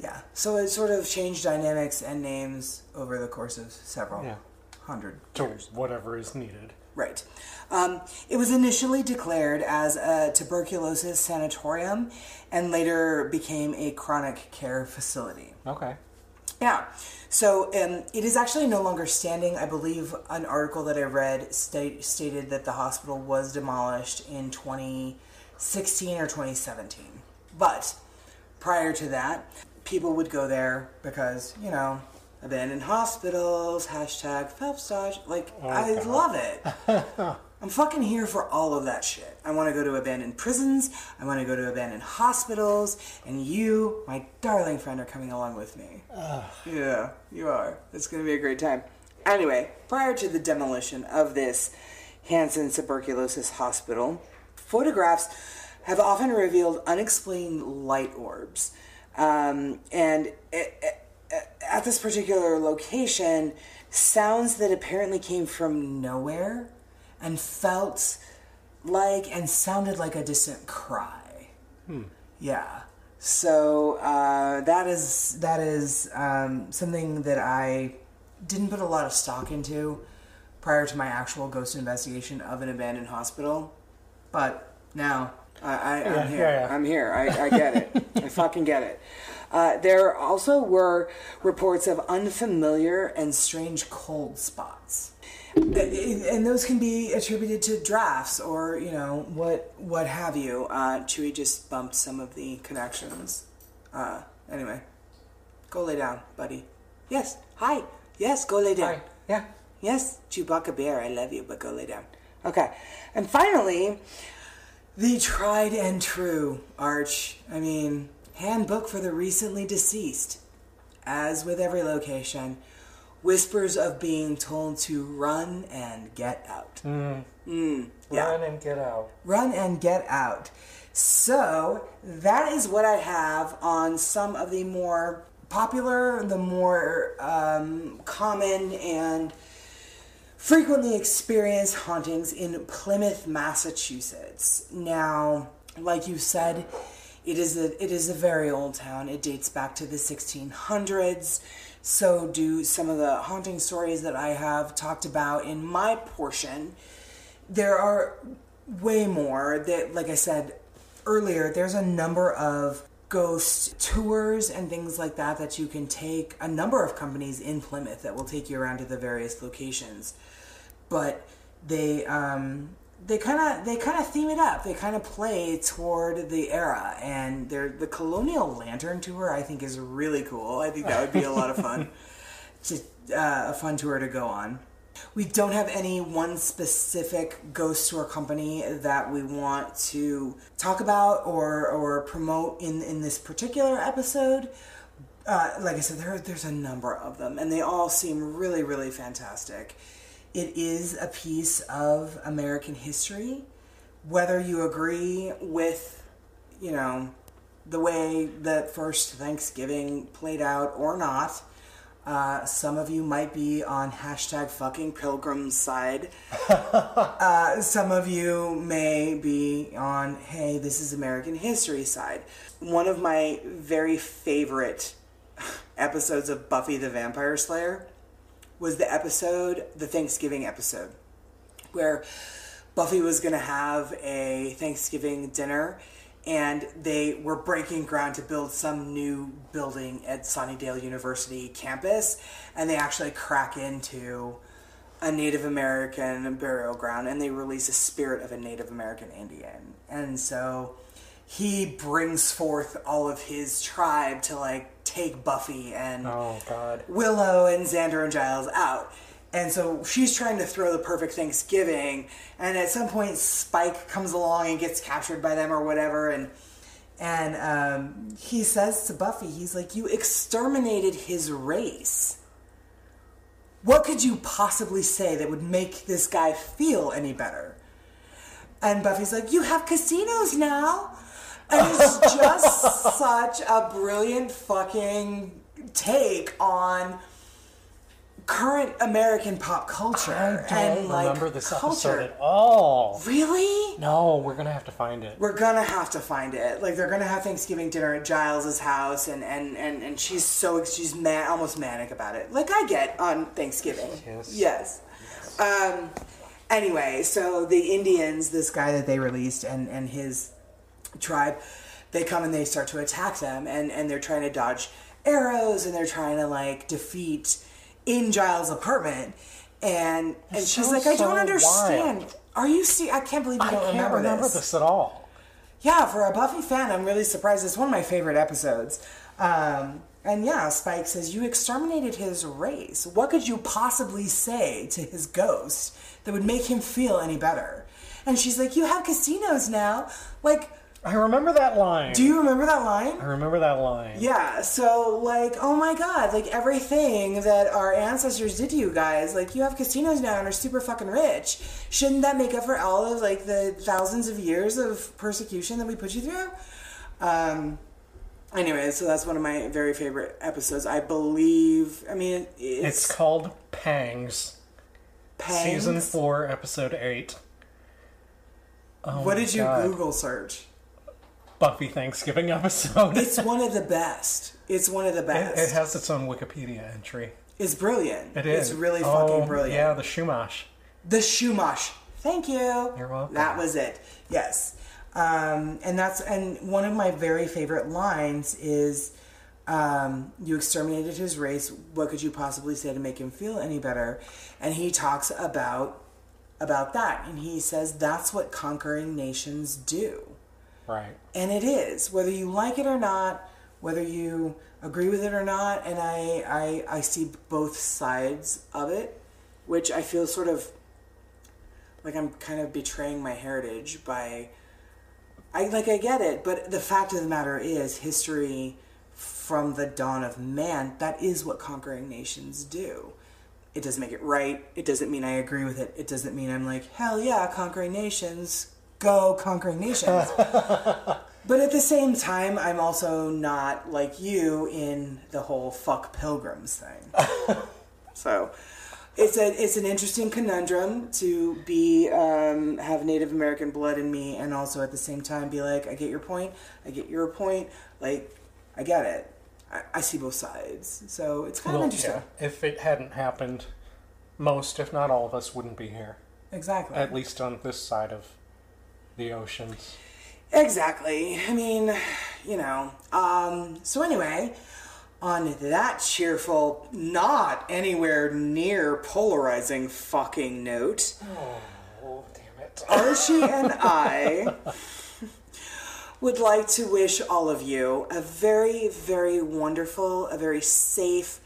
Yeah. So it sort of changed dynamics and names over the course of several Yeah. hundred To whatever is needed. Right. Um, it was initially declared as a tuberculosis sanatorium and later became a chronic care facility. Okay. Yeah. So um, it is actually no longer standing. I believe an article that I read state, stated that the hospital was demolished in 2016 or 2017. But prior to that, people would go there because, you know, abandoned hospitals, hashtag Phelps Dodge. Like, I God. love it. I'm fucking here for all of that shit. I want to go to abandoned prisons. I want to go to abandoned hospitals. And you, my darling friend, are coming along with me. Yeah, you are. It's going to be a great time. Anyway, prior to the demolition of this Hanson Tuberculosis Hospital, photographs have often revealed unexplained light orbs. Um, and it, it- at this particular location, sounds that apparently came from nowhere and felt like and sounded like a distant cry. Yeah. So uh, that is that is um, something that I didn't put a lot of stock into prior to my actual ghost investigation of an abandoned hospital, but now I, I, Yeah, I'm here. yeah, yeah. I'm here. I, I get it. I fucking get it. Uh, there also were reports of unfamiliar and strange cold spots. And those can be attributed to drafts or, you know, what what have you. Uh, Chewie just bumped some of the connections. Uh, anyway, go lay down, buddy. Yes. Hi. Yes, go lay down. Hi. Yeah. Yes, Chewbacca Bear, I love you, but go lay down. Okay. And finally, the tried and true Arch. I mean, handbook for the recently deceased. As with every location, whispers of being told to run and get out. Mm, yeah. Run and get out. Run and get out. So, that is what I have on some of the more popular, the more um, common, and frequently experienced hauntings in Plymouth, Massachusetts. Now, like you said, it is a it is a very old town. It dates back to the 1600s. So do some of the haunting stories that I have talked about in my portion. There are way more that like I said earlier, there's a number of ghost tours and things like that that you can take. A number of companies in Plymouth that will take you around to the various locations but they um, they kind of they kind of theme it up. They kind of play toward the era, and they're the Colonial Lantern tour. I think is really cool. I think that would be a lot of fun. Just uh, a fun tour to go on. We don't have any one specific ghost tour company that we want to talk about or or promote in in this particular episode. Uh, like I said, there there's a number of them, and they all seem really really fantastic. It is a piece of American history, whether you agree with, you know, the way that first Thanksgiving played out or not. Uh, some of you might be on hashtag fucking pilgrim's side. uh, some of you may be on, hey, this is American history side. One of my very favorite episodes of Buffy the Vampire Slayer was the episode, the Thanksgiving episode, where Buffy was going to have a Thanksgiving dinner and they were breaking ground to build some new building at Sunnydale University campus and they actually crack into a Native American burial ground and they release a spirit of a Native American Indian. And so he brings forth all of his tribe to like take Buffy and Oh God. Willow and Xander and Giles out. And so she's trying to throw the perfect Thanksgiving, and at some point Spike comes along and gets captured by them or whatever, and and um, he says to Buffy, he's like, "You exterminated his race. What could you possibly say that would make this guy feel any better?" And Buffy's like, "You have casinos now." And it's just such a brilliant fucking take on current American pop culture I don't and like remember this culture. episode at all. Really? No, we're gonna have to find it. We're gonna have to find it. Like they're gonna have Thanksgiving dinner at Giles's house, and and and and she's so she's mad, almost manic about it. Like I get on Thanksgiving. Yes. Yes. Um. Anyway, so the Indians, this guy that they released, and and his tribe, they come and they start to attack them, and and they're trying to dodge arrows, and they're trying to like defeat in Giles' apartment. And and she's sounds like, I don't so understand. wild. Are you see? I can't believe you I don't remember, remember this. this at all. Yeah, for a Buffy fan, I'm really surprised. It's one of my favorite episodes. Um, and yeah, Spike says, You exterminated his race. What could you possibly say to his ghost that would make him feel any better? And she's like, You have casinos now. Like, I remember that line. do you remember that line? I remember that line. Yeah, so like, oh my god, like everything that our ancestors did to you guys, like you have casinos now and are super fucking rich. Shouldn't that make up for all of like the thousands of years of persecution that we put you through? Um, anyway, so that's one of my very favorite episodes. I believe. I mean, It's it's, called Pangs, Pangs. season four, episode eight. Oh What did you God. Google search? Buffy Thanksgiving episode. It's one of the best. It's one of the It, best. it has its own Wikipedia entry. it's brilliant. It is. It's really Oh, fucking brilliant. Yeah, the Chumash. The Chumash. Thank you. You're welcome. That was it. Yes. Um, and that's and one of my very favorite lines is um, you exterminated his race. What could you possibly say to make him feel any better? And he talks about about that and he says that's what conquering nations do. Right. And it is, whether you like it or not, whether you agree with it or not, and I, I, I see both sides of it, which I feel sort of like I'm kind of betraying my heritage by I like I get it, but the fact of the matter is history from the dawn of man, that is what conquering nations do. It doesn't make it right. It doesn't mean I agree with it. It doesn't mean I'm like, hell yeah, conquering nations, go conquering nations. But at the same time, I'm also not like you in the whole fuck pilgrims thing. so it's a it's an interesting conundrum to be um, have Native American blood in me, and also at the same time be like, I get your point, I get your point, like I get it. I, I see both sides, so it's kind Well, of interesting. yeah. If it hadn't happened, most, if not all of us, wouldn't be here. Exactly. At least on this side of the oceans. Exactly. I mean, you know. Um, so anyway, on that cheerful, not anywhere near polarizing fucking note, Oh, damn it. Archie and I would like to wish all of you a very, very wonderful, a very safe,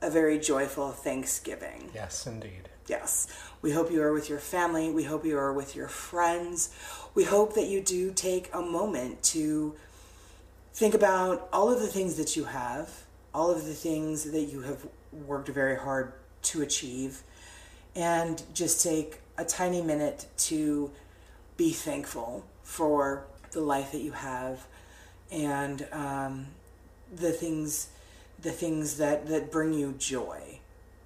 a very joyful Thanksgiving. Yes, indeed. Yes. We hope you are with your family. We hope you are with your friends. We hope that you do take a moment to think about all of the things that you have, all of the things that you have worked very hard to achieve, and just take a tiny minute to be thankful for the life that you have and um, the things the things that, that bring you joy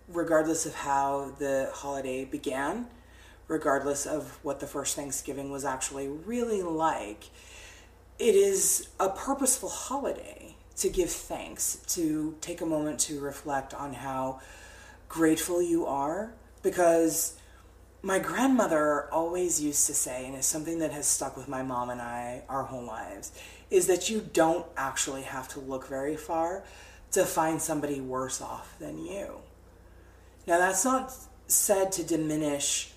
regardless of how the holiday began, regardless of what the first Thanksgiving was actually really like, it is a purposeful holiday to give thanks, to take a moment to reflect on how grateful you are. Because my grandmother always used to say, and it's something that has stuck with my mom and I our whole lives, is that you don't actually have to look very far to find somebody worse off than you. Now, that's not said to diminish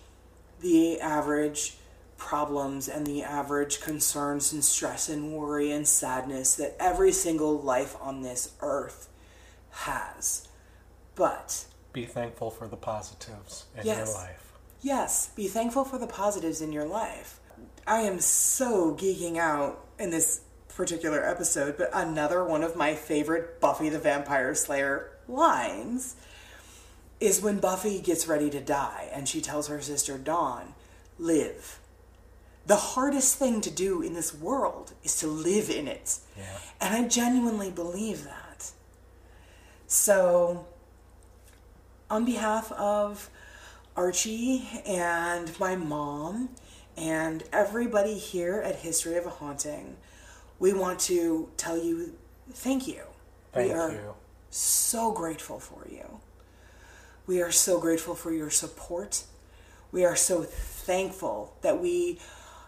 the average problems and the average concerns and stress and worry and sadness that every single life on this earth has. But Be thankful for the positives in Yes. your life. yes, be thankful for the positives in your life. I am so geeking out in this particular episode, but another one of my favorite Buffy the Vampire Slayer lines is when Buffy gets ready to die and she tells her sister Dawn, live. The hardest thing to do in this world is to live in it. Yeah. And I genuinely believe that. So, on behalf of Archie and my mom and everybody here at History of a Haunting, we want to tell you thank you. Thank we are you. so grateful for you. We are so grateful for your support. We are so thankful that we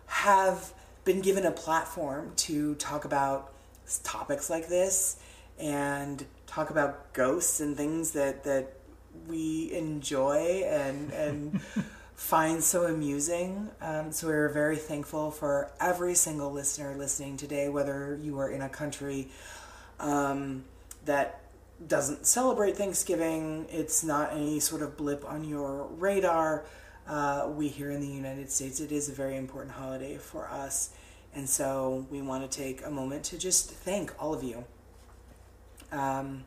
have been given a platform to talk about topics like this and talk about ghosts and things that, that we enjoy and, and find so amusing. Um, so we're very thankful for every single listener listening today, whether you are in a country um, that doesn't celebrate Thanksgiving. It's not any sort of blip on your radar. Uh, we here in the United States, it is a very important holiday for us. And so we want to take a moment to just thank all of you. Um,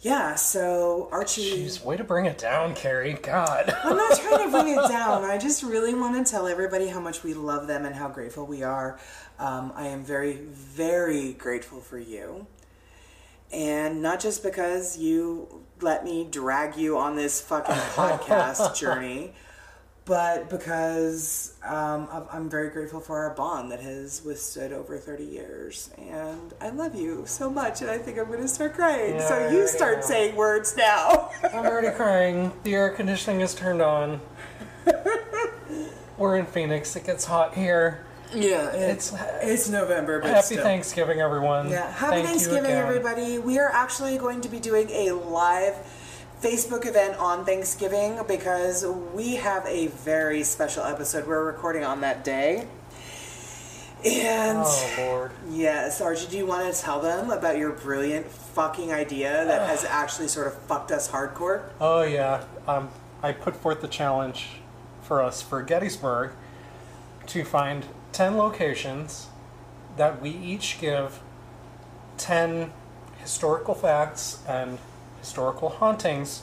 yeah, so Archie. Jeez, way to bring it down, Carrie. God. I'm not trying to bring it down. I just really want to tell everybody how much we love them and how grateful we are. Um, I am very, very grateful for you. And not just because you let me drag you on this fucking podcast journey, but because um, I'm- very grateful for our bond that has withstood over 30 years. And I love you so much, and I think I'm going to start crying. Yeah, so you start saying words now. I'm already crying. The air conditioning is turned on. We're in Phoenix. It gets hot here. Yeah, It's- it's it's November, but Happy still. Thanksgiving, everyone. Yeah, happy Thank Thanksgiving, everybody. We are actually going to be doing a live Facebook event on Thanksgiving because we have a very special episode we're recording on that day. And Oh Lord. yes, Archie, do you want to tell them about your brilliant fucking idea that has actually sort of fucked us hardcore? Oh yeah. Um, I put forth the challenge for us for Gettysburg to find ten locations that we each give ten historical facts and historical hauntings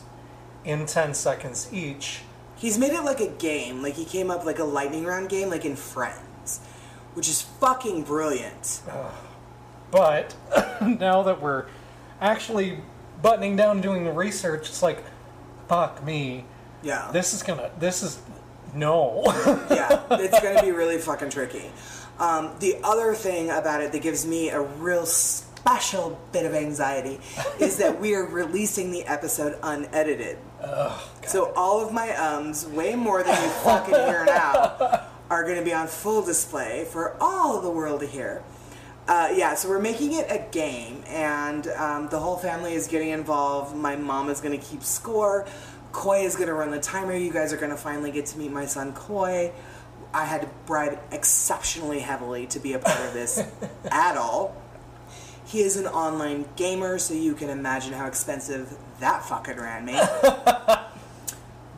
in ten seconds each. He's made it like a game, like he came up like a lightning round game, like in Friends, which is fucking brilliant. But now that we're actually buttoning down doing the research, it's like, fuck me. Yeah. This is gonna. This is no. yeah, it's going to be really fucking tricky. Um, the other thing about it that gives me a real special bit of anxiety is that we are releasing the episode unedited. so all of my ums, way more than you fucking hear now, are going to be on full display for all the world to hear. Uh, yeah, so we're making it a game, and um, the whole family is getting involved. My mom is going to keep score. Koi is going to run the timer. You guys are going to finally get to meet my son Koi. I had to bribe exceptionally heavily to be a part of this at all. He is an online gamer, so you can imagine how expensive that fucking ran me.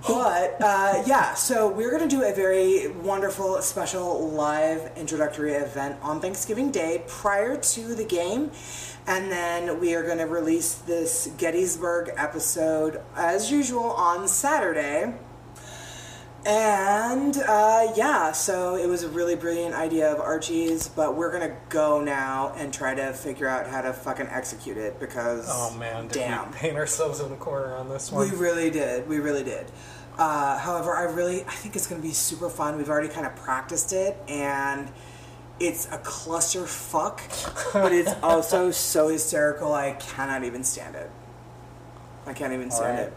But uh, yeah, so we're going to do a very wonderful, special live introductory event on Thanksgiving Day prior to the game. And then we are going to release this Gettysburg episode as usual on Saturday. And uh, yeah, so it was a really brilliant idea of Archie's, but we're to go now and try to figure out how to fucking execute it because. oh man, did damn. we paint ourselves in the corner on this one? We really did. We really did. Uh, however, I really I think it's to be super fun. We've already kind of practiced it, and it's a cluster fuck, but it's also so hysterical. I cannot even stand it. I can't even stand right. it.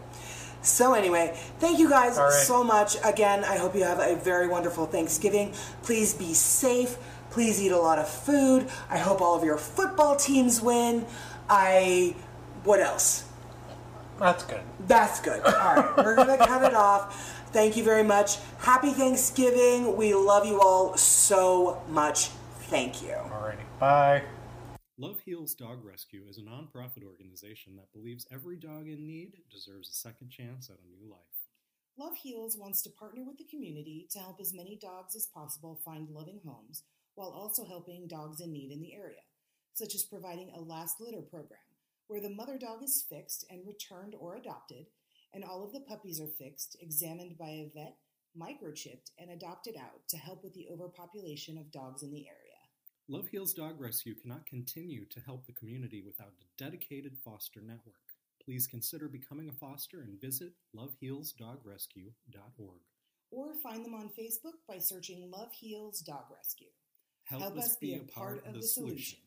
So anyway, thank you guys All right. so much. Again, I hope you have a very wonderful Thanksgiving. Please be safe. Please eat a lot of food. I hope all of your football teams win. I what else? That's good. That's good. All right, we're gonna cut it off. Thank you very much. Happy Thanksgiving. We love you all so much. Thank you. Alrighty. Bye. Love Heals Dog Rescue is a nonprofit organization that believes every dog in need deserves a second chance at a new life. Love Heals wants to partner with the community to help as many dogs as possible find loving homes while also helping dogs in need in the area, such as providing a last litter program where the mother dog is fixed and returned or adopted, and all of the puppies are fixed, examined by a vet, microchipped, and adopted out to help with the overpopulation of dogs in the area. Love Heals Dog Rescue cannot continue to help the community without a dedicated foster network. Please consider becoming a foster and visit lovehealsdogrescue.org. Or find them on Facebook by searching Love Heals Dog Rescue. Help, us be a part of the solution.